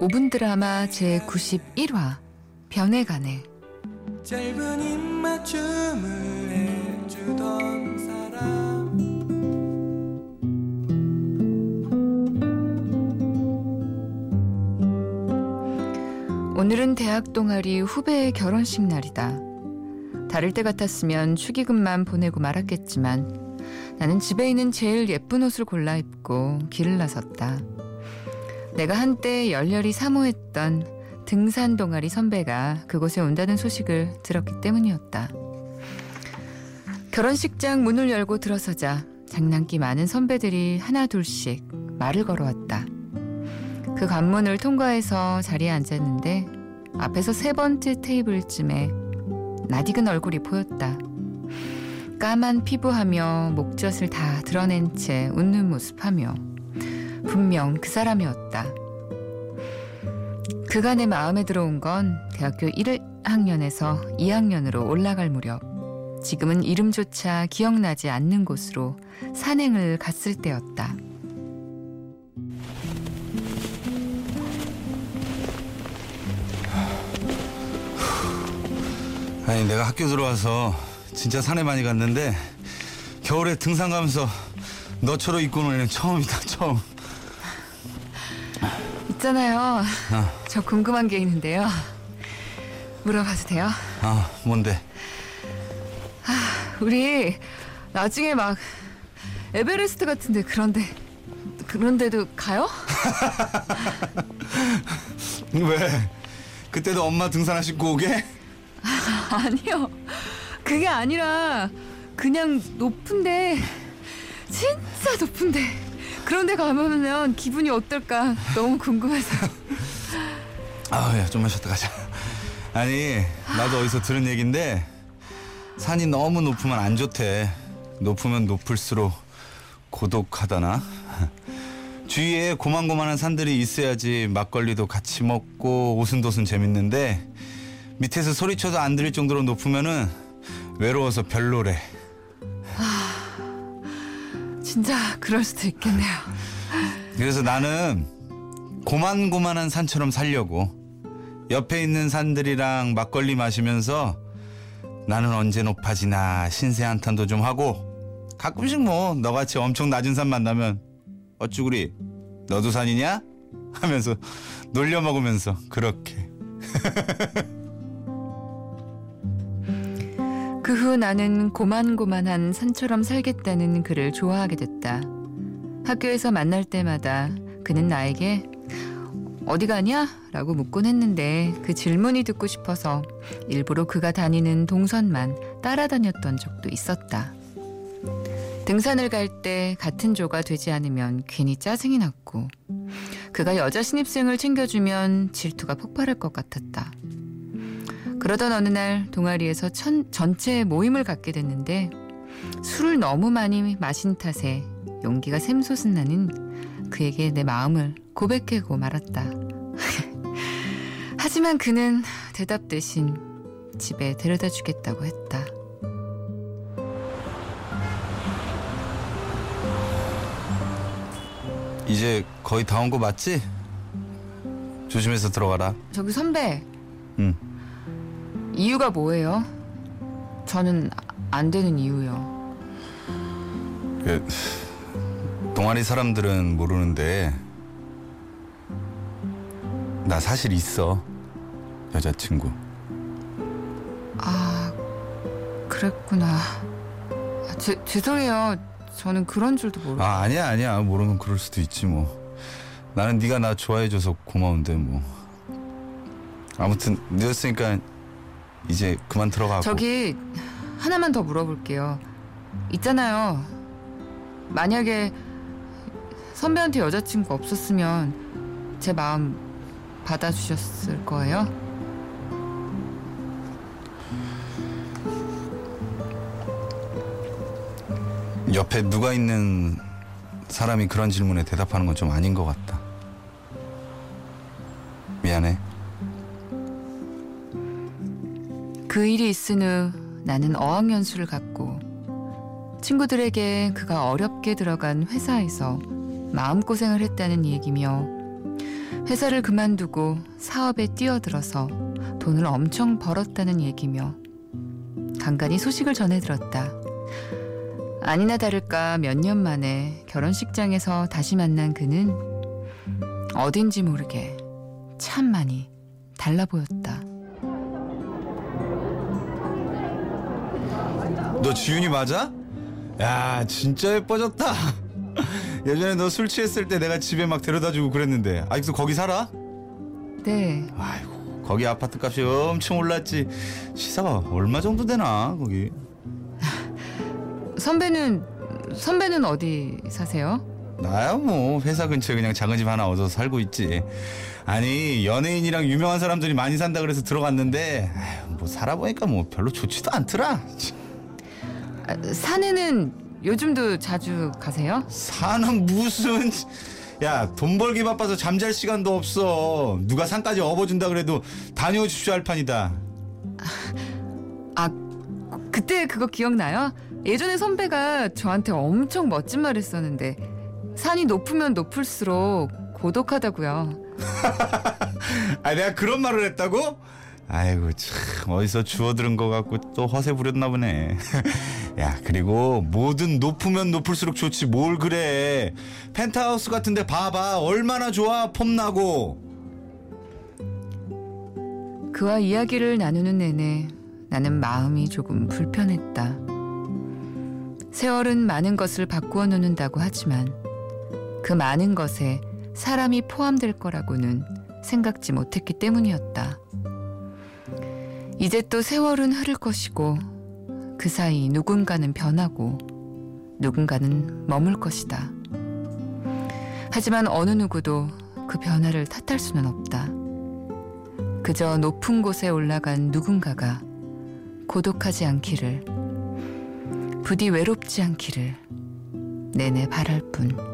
5분 드라마 제91화 변해가네 짧은 입맞춤을 해주던 사람 오늘은 대학 동아리 후배의 결혼식 날이다. 다를 때 같았으면 축의금만 보내고 말았겠지만 나는 집에 있는 제일 예쁜 옷을 골라 입고 길을 나섰다. 내가 한때 열렬히 사모했던 등산 동아리 선배가 그곳에 온다는 소식을 들었기 때문이었다. 결혼식장 문을 열고 들어서자 장난기 많은 선배들이 하나 둘씩 말을 걸어왔다. 그 관문을 통과해서 자리에 앉았는데 앞에서 세 번째 테이블쯤에 낯익은 얼굴이 보였다. 까만 피부하며 목젖을 다 드러낸 채 웃는 모습하며 분명 그 사람이었다. 그가 내 마음에 들어온 건 대학교 1학년에서 2학년으로 올라갈 무렵 지금은 이름조차 기억나지 않는 곳으로 산행을 갔을 때였다. 아니 내가 학교 들어와서 진짜 산에 많이 갔는데 겨울에 등산 가면서 너처럼 입고 애는 처음이다 처음 있잖아요. 저 궁금한 게 있는데요. 물어봐도 돼요? 아 뭔데 우리 나중에 막 에베레스트 같은데 그런데 그런데도 가요? 왜 그때도 엄마 등산 하시고 오게 아니요. 그게 아니라 그냥 높은데 진짜 높은데 그런데 가면 기분이 어떨까? 너무 궁금해서. 아야 좀만 쉬었다 가자. 아니 나도 어디서 들은 얘긴데 산이 너무 높으면 안 좋대. 높으면 높을수록 고독하다나? 주위에 고만고만한 산들이 있어야지 막걸리도 같이 먹고 오순도순 재밌는데 밑에서 소리쳐도 안 들릴 정도로 높으면은 외로워서 별로래 진짜 그럴 수도 있겠네요. 그래서 나는 고만고만한 산처럼 살려고 옆에 있는 산들이랑 막걸리 마시면서 나는 언제 높아지나 신세 한탄도 좀 하고 가끔씩 뭐 너같이 엄청 낮은 산 만나면 어쭈구리 너도 산이냐? 하면서 놀려 먹으면서 그렇게 그 후 나는 고만고만한 산처럼 살겠다는 그를 좋아하게 됐다. 학교에서 만날 때마다 그는 나에게 어디 가냐? 라고 묻곤 했는데 그 질문이 듣고 싶어서 일부러 그가 다니는 동선만 따라다녔던 적도 있었다. 등산을 갈 때 같은 조가 되지 않으면 괜히 짜증이 났고 그가 여자 신입생을 챙겨주면 질투가 폭발할 것 같았다. 그러던 어느 날 동아리에서 천, 전체 모임을 갖게 됐는데 술을 너무 많이 마신 탓에 용기가 샘솟은 나는 그에게 내 마음을 고백하고 말았다. 하지만 그는 대답 대신 집에 데려다 주겠다고 했다. 이제 거의 다 온 거 맞지? 조심해서 들어가라 저기 선배, 응 이유가 뭐예요? 저는 안 되는 이유요. 그, 동아리 사람들은 모르는데 나 사실 있어 여자친구 아, 그랬구나. 아, 제, 죄송해요. 저는 그런 줄도 모르고. 아 아니야 아니야 모르면 그럴 수도 있지 뭐 나는 네가 나 좋아해줘서 고마운데 뭐 아무튼 늦었으니까 이제 그만 들어가고 저기 하나만 더 물어볼게요. 있잖아요. 만약에 선배한테 여자친구 없었으면 제 마음 받아주셨을 거예요? 옆에 누가 있는 사람이 그런 질문에 대답하는 건 좀 아닌 것 같다 미안해 그 일이 있은 후 나는 어학연수를 갔고 친구들에게 그가 어렵게 들어간 회사에서 마음고생을 했다는 얘기며 회사를 그만두고 사업에 뛰어들어서 돈을 엄청 벌었다는 얘기며 간간히 소식을 전해 들었다. 아니나 다를까 몇 년 만에 결혼식장에서 다시 만난 그는 어딘지 모르게 참 많이 달라 보였다. 너 지윤이 맞아? 야 진짜 예뻐졌다. 예전에 너 술 취했을 때 내가 집에 막 데려다주고 그랬는데 아직도 거기 살아? 네, 아이고 거기 아파트 값이 엄청 올랐지. 시사가 얼마 정도 되나 거기? 선배는 선배는 어디 사세요? 나야 뭐 회사 근처에 그냥 작은 집 하나 얻어서 살고 있지. 아니 연예인이랑 유명한 사람들이 많이 산다 그래서 들어갔는데 아휴, 뭐 살아보니까 뭐 별로 좋지도 않더라. 아, 사내는 요즘도 자주 가세요? 사는 무슨 야 돈 벌기 바빠서 잠잘 시간도 없어. 누가 산까지 업어준다 그래도 다녀오 십시오 할 판이다. 아 그때 그거 기억나요? 예전에 선배가 저한테 엄청 멋진 말 했었는데 산이 높으면 높을수록 고독하다고요. 아 내가 그런 말을 했다고? 아이고 참 어디서 주워 들은 거 같고 또 허세 부렸나 보네. 야 그리고 뭐든 높으면 높을수록 좋지 뭘 그래. 펜트하우스 같은데 봐봐 얼마나 좋아 폼 나고. 그와 이야기를 나누는 내내 나는 마음이 조금 불편했다. 세월은 많은 것을 바꾸어 놓는다고 하지만 그 많은 것에 사람이 포함될 거라고는 생각지 못했기 때문이었다. 이제 또 세월은 흐를 것이고 그 사이 누군가는 변하고 누군가는 머물 것이다. 하지만 어느 누구도 그 변화를 탓할 수는 없다. 그저 높은 곳에 올라간 누군가가 고독하지 않기를, 부디 외롭지 않기를 내내 바랄 뿐.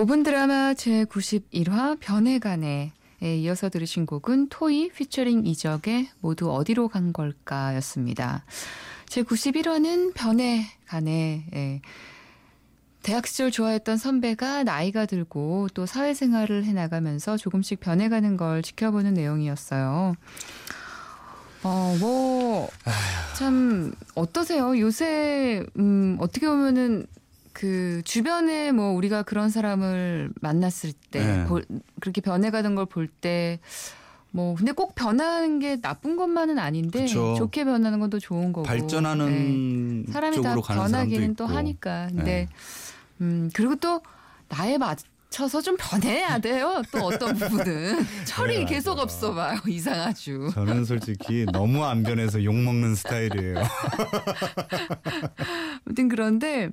오분 드라마 제91화 변해가네 에 이어서 들으신 곡은 토이 피처링 이적의 모두 어디로 간 걸까 였습니다. 제91화는 변해가네. 예. 대학 시절 좋아했던 선배가 나이가 들고 또 사회생활을 해나가면서 조금씩 변해가는 걸 지켜보는 내용이었어요. 어, 뭐, 참, 어떠세요? 요새, 음, 어떻게 보면은 그 주변에 뭐 우리가 그런 사람을 만났을 때 네. 볼- 그렇게 변해가는 걸 볼 때 뭐 근데 꼭 변하는 게 나쁜 것만은 아닌데 그쵸. 좋게 변하는 건 또 좋은 거고 네. 발전하는 사람이 다 변하기는 또. 하니까 근데 네. 음 그리고 또 나에 맞 춰서 좀 변해야 돼요 또 어떤 부분은 철이 네, 계속. 없어 봐요 이상하죠 저는 솔직히 너무 안 변해서 욕 먹는 스타일이에요. 아무튼 그런데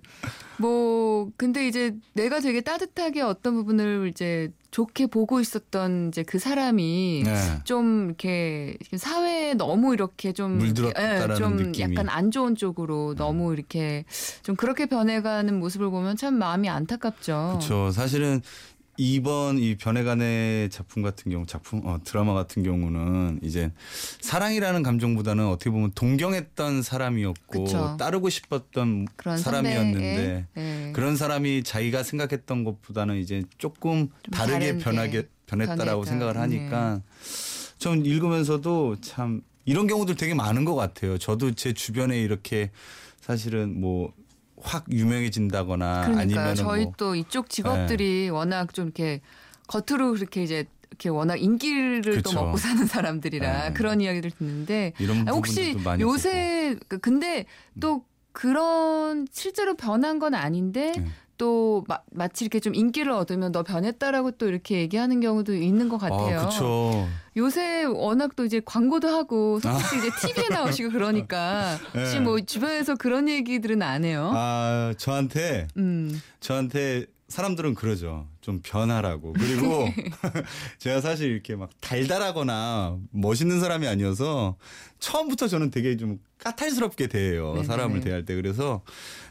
뭐 근데 이제 내가 되게 따뜻하게 어떤 부분을 이제 좋게 보고 있었던 이제 그 사람이 네. 좀 이렇게 사회에 너무 이렇게 좀 물들었다라는 예, 좀 느낌이. 음. 약간 안 좋은 쪽으로 너무 이렇게 좀 그렇게 변해가는 모습을 보면 참 마음이 안타깝죠. 그렇죠. 사실은 이번 이 변해간의 작품 같은 경우 작품 어, 드라마 같은 경우는 이제 사랑이라는 감정보다는 어떻게 보면 동경했던 사람이었고 그쵸. 따르고 싶었던 사람이었는데 예. 그런 사람이 자기가 생각했던 것보다는 이제 조금 다르게 변하게 게 변했다라고 변했다. 생각을 하니까 전 읽으면서도 참 이런 경우들 되게 많은 것 같아요. 저도 제 주변에 이렇게 사실은 뭐 확 유명해진다거나 그러니까 아니면 저희 뭐 네. 또 이쪽 직업들이 워낙 좀 이렇게 겉으로 그렇게 이제 이렇게 워낙 인기를 또 그쵸. 먹고 사는 사람들이라 네. 그런 이야기들 듣는데 이런 아, 혹시 요새 그- 근데 또 그런 실제로 변한 건 아닌데 네. 또 마, 마치 이렇게 좀 인기를 얻으면 너 변했다라고 또 이렇게 얘기하는 경우도 있는 것 같아요. 아, 그렇죠. 요새 워낙 또 이제 광고도 하고 솔직히 이제 TV에 나오시고 그러니까 혹시 네. 뭐 주변에서 그런 얘기들은 안 해요? 아, 저한테 음. 저한테 사람들은 그러죠. 좀 변하라고. 그리고 제가 사실 이렇게 막 달달하거나 멋있는 사람이 아니어서 처음부터 저는 되게 좀 까탈스럽게 대해요. 네네네. 사람을 대할 때. 그래서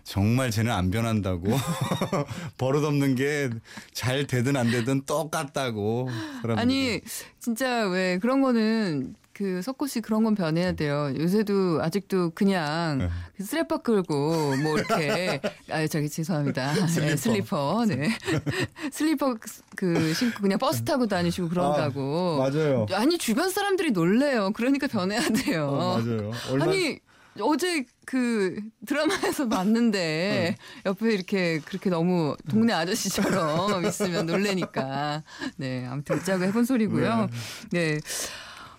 정말 쟤는 안 변한다고. 버릇없는 게 잘 되든 안 되든 똑같다고. 사람들은. 아니 진짜 왜 그런 거는 그 석고 씨 그런 건 변해야 돼요. 요새도 아직도 그냥 네. 그 쓰레빠 끌고 뭐 이렇게 아 저기 죄송합니다. 슬리퍼, 슬리퍼 네 슬리퍼 그 신고 그냥 버스 타고 다니시고 그런다고. 아, 맞아요. 아니 주변 사람들이 놀래요. 그러니까 변해야 돼요. 어, 맞아요. 얼마 아니 어제 그 드라마에서 봤는데 옆에 이렇게 그렇게 너무 동네 아저씨처럼 있으면 놀래니까 네 아무튼 웃자고 해본 소리고요. 네.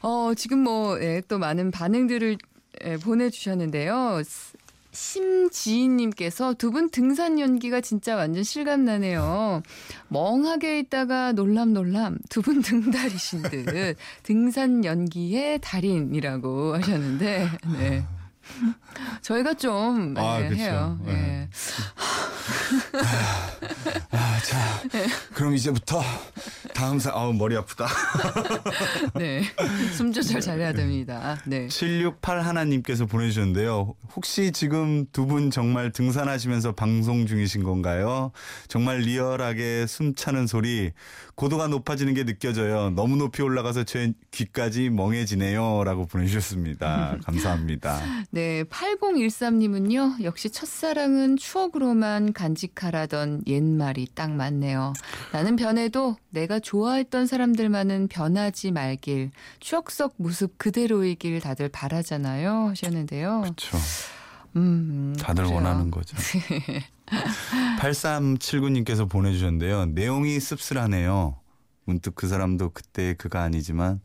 어 지금 뭐또 많은 반응들을 예, 보내주셨는데요. 스- 심지인님께서 두 분 등산 연기가 진짜 완전 실감나네요. 멍하게 있다가 놀람놀람 두 분 등달이신 듯 등산 연기의 달인이라고 하셨는데 네. 저희가 좀 아, 예, 그쵸. 해요. 예. 네. 아, 자, 그럼 이제부터 다음 사, 아우, 머리 아프다. 네. 숨 조절 잘해야 됩니다. 네. 768 하나님께서 보내주셨는데요. 혹시 지금 두 분 정말 등산하시면서 방송 중이신 건가요? 정말 리얼하게 숨 차는 소리, 고도가 높아지는 게 느껴져요. 너무 높이 올라가서 제 귀까지 멍해지네요. 라고 보내주셨습니다. 감사합니다. 네, 8013님은요, 역시 첫사랑은 추억으로만 간직하라던 옛말이 딱 맞네요. 나는 변해도 내가 좋아했던 사람들만은 변하지 말길, 추억 속 모습 그대로이길 다들 바라잖아요. 하셨는데요. 그렇죠. 음, 다들 그래요. 원하는 거죠. 8379님께서 보내주셨는데요. 내용이 씁쓸하네요. 문득 그 사람도 그때 그가 아니지만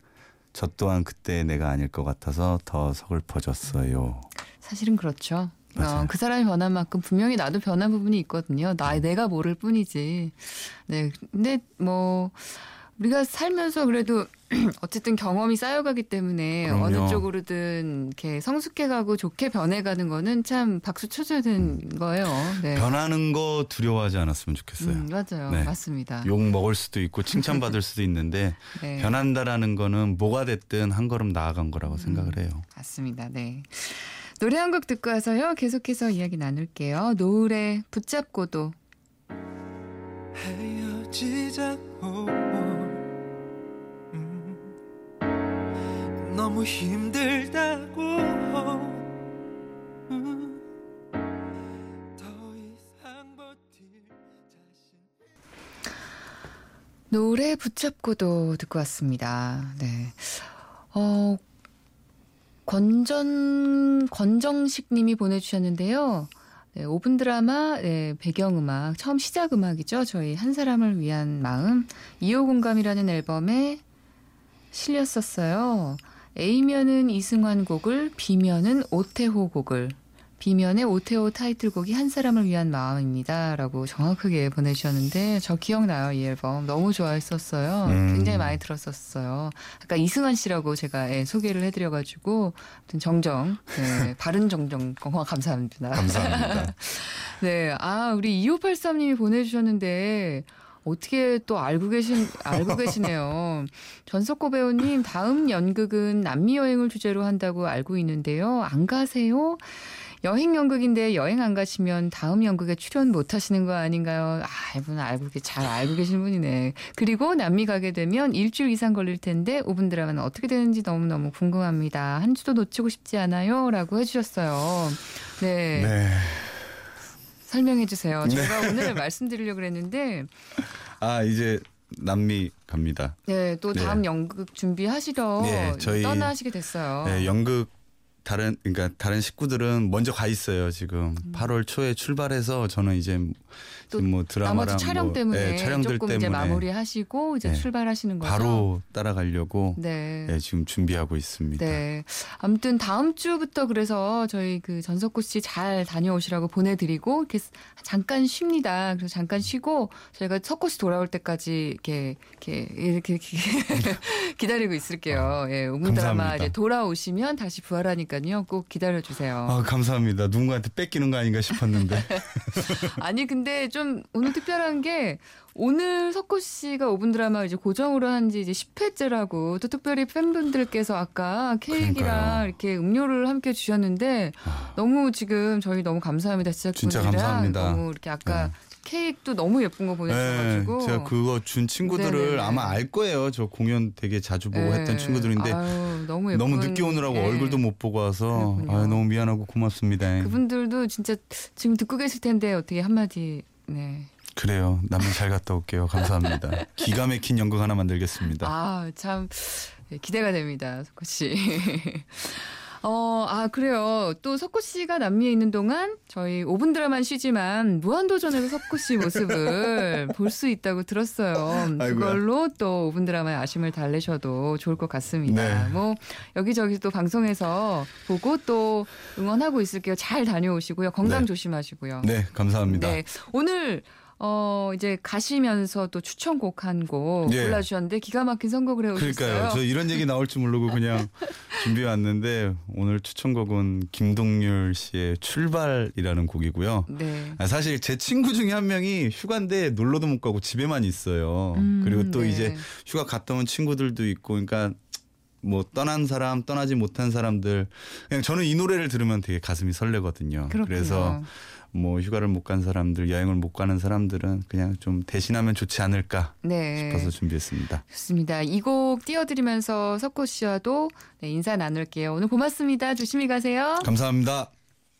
저 또한 그때 내가 아닐 것 같아서 더 서글퍼졌어요. 사실은 그렇죠. 어, 그 사람이 변한 만큼 분명히 나도 변한 부분이 있거든요. 나 내가 모를 뿐이지. 네, 근데 뭐 우리가 살면서 그래도 어쨌든 경험이 쌓여가기 때문에 그럼요. 어느 쪽으로든 이렇게 성숙해가고 좋게 변해가는 거는 참 박수 쳐줘야 되는 거예요. 네. 변하는 거 두려워하지 않았으면 좋겠어요. 음, 맞아요. 네. 맞습니다. 욕 먹을 수도 있고 칭찬받을 수도 있는데 네. 변한다라는 거는 뭐가 됐든 한 걸음 나아간 음. 거라고 생각을 해요. 맞습니다. 네. 노래 한 곡 듣고 와서요. 계속해서 이야기 나눌게요. 노을에 붙잡고도 헤어지자고 너무 힘들다고 음, 노래 붙잡고도 듣고 왔습니다. 네. 어, 권전, 권정식 님이 보내주셨는데요. 네, 5분 드라마, 네, 배경음악, 처음 시작 음악이죠. 저희 한 사람을 위한 마음. 2호 공감이라는 앨범에 실렸었어요. A면은 이승환 곡을, B면은 오태호 곡을. B면의 오태호 타이틀곡이 한 사람을 위한 마음입니다. 라고 정확하게 보내주셨는데, 저 기억나요, 이 앨범. 너무 좋아했었어요. 음. 굉장히 많이 들었었어요. 아까 이승환 씨라고 제가 예, 소개를 해드려가지고, 아무튼 정정, 네, 바른 정정, 어, 감사합니다. 감사합니다. 네, 아, 우리 2583님이 보내주셨는데, 어떻게 또 알고 계신, 알고 계시네요. 전석고 배우님, 다음 연극은 남미 여행을 주제로 한다고 알고 있는데요. 안 가세요? 여행 연극인데 여행 안 가시면 다음 연극에 출연 못 하시는 거 아닌가요? 아, 이분 알고 계, 잘 알고 계신 분이네. 그리고 남미 가게 되면 일주일 이상 걸릴 텐데 5분 드라마는 어떻게 되는지 너무너무 궁금합니다. 한 주도 놓치고 싶지 않아요? 라고 해 주셨어요. 네. 네. 설명해 주세요. 제가 오늘 말씀드리려고 그랬는데, 아 이제 남미 갑니다. 네, 또 네. 다음 연극 준비하시러 네, 저희- 떠나시게 됐어요. 네, 연극 다른 그러니까 다른 식구들은 먼저 가 있어요 지금 8월 초에 출발해서 저는 이제 음. 또 뭐 드라마랑 나머지 촬영 뭐, 때문에 네, 촬영들 조금 때문에 이제 마무리하시고 이제 네. 출발하시는 거죠. 바로 따라가려고 네. 네, 지금 준비하고 있습니다. 네. 아무튼 다음 주부터 그래서 저희 그 전석구 씨 잘 다녀오시라고 보내드리고 이렇게 잠깐 쉽니다. 그래서 잠깐 쉬고 저희가 석구 씨 돌아올 때까지 이렇게 이렇게 이렇게, 이렇게 기다리고 있을게요. 예, 오분 드라마. 이제 돌아오시면 다시 부활하니까 테니까요. 꼭 기다려 주세요. 아 감사합니다. 누군가한테 뺏기는 거 아닌가 싶었는데. 아니 근데 좀 오늘 특별한 게 오늘 석호 씨가 5분 드라마 이제 고정으로 한 지 이제 10회째라고 또 특별히 팬분들께서 아까 케이크랑 그러니까요. 이렇게 음료를 함께 주셨는데 아. 너무 지금 저희 너무 감사합니다. 감사합니다. 너무 이렇게 아까 네. 케이크도 너무 예쁜 거 보내셔가지고 네, 제가 그거 준 친구들을 네네네. 아마 알 거예요. 저 공연 되게 자주 보고 네. 했던 친구들인데 아유, 너무 예쁜 너무 늦게 오느라고 네. 얼굴도 못 보고 와서. 아유, 너무 미안하고 고맙습니다. 그분들도 진짜 지금 듣고 계실 텐데 어떻게 한마디 네. 그래요. 남미 잘 갔다 올게요. 감사합니다. 기가 막힌 연극 하나 만들겠습니다. 아, 참 네, 기대가 됩니다. 석호 씨. 어, 아, 그래요. 또 석호 씨가 남미에 있는 동안 저희 5분 드라마는 쉬지만 무한도전에서 석호 씨 모습을 볼 수 있다고 들었어요. 그걸로 또 5분 드라마의 아쉬움을 달래셔도 좋을 것 같습니다. 네. 뭐 여기저기 또 방송에서 보고 또 응원하고 있을게요. 잘 다녀오시고요. 건강 네. 조심하시고요. 네, 감사합니다. 네. 오늘 어 이제 가시면서 또 추천곡 한곡 예. 골라주셨는데 기가 막힌 선곡을 해오셨어요. 그러니까요. 저 이런 얘기 나올 줄 모르고 그냥 준비해 왔는데 오늘 추천곡은 김동률 씨의 출발이라는 곡이고요. 네. 아, 사실 제 친구 중에 한 명이 휴가인데 놀러도 못 가고 집에만 있어요. 음, 그리고 또 네. 이제 휴가 갔다 온 친구들도 있고 그러니까 뭐 떠난 사람, 떠나지 못한 사람들 그냥 저는 이 노래를 들으면 되게 가슴이 설레거든요. 그렇군요. 그래서 뭐 휴가를 못 간 사람들, 여행을 못 가는 사람들은 그냥 좀 대신하면 좋지 않을까 네. 싶어서 준비했습니다. 좋습니다. 이 곡 띄워드리면서 석호 씨와도 네, 인사 나눌게요. 오늘 고맙습니다. 조심히 가세요. 감사합니다.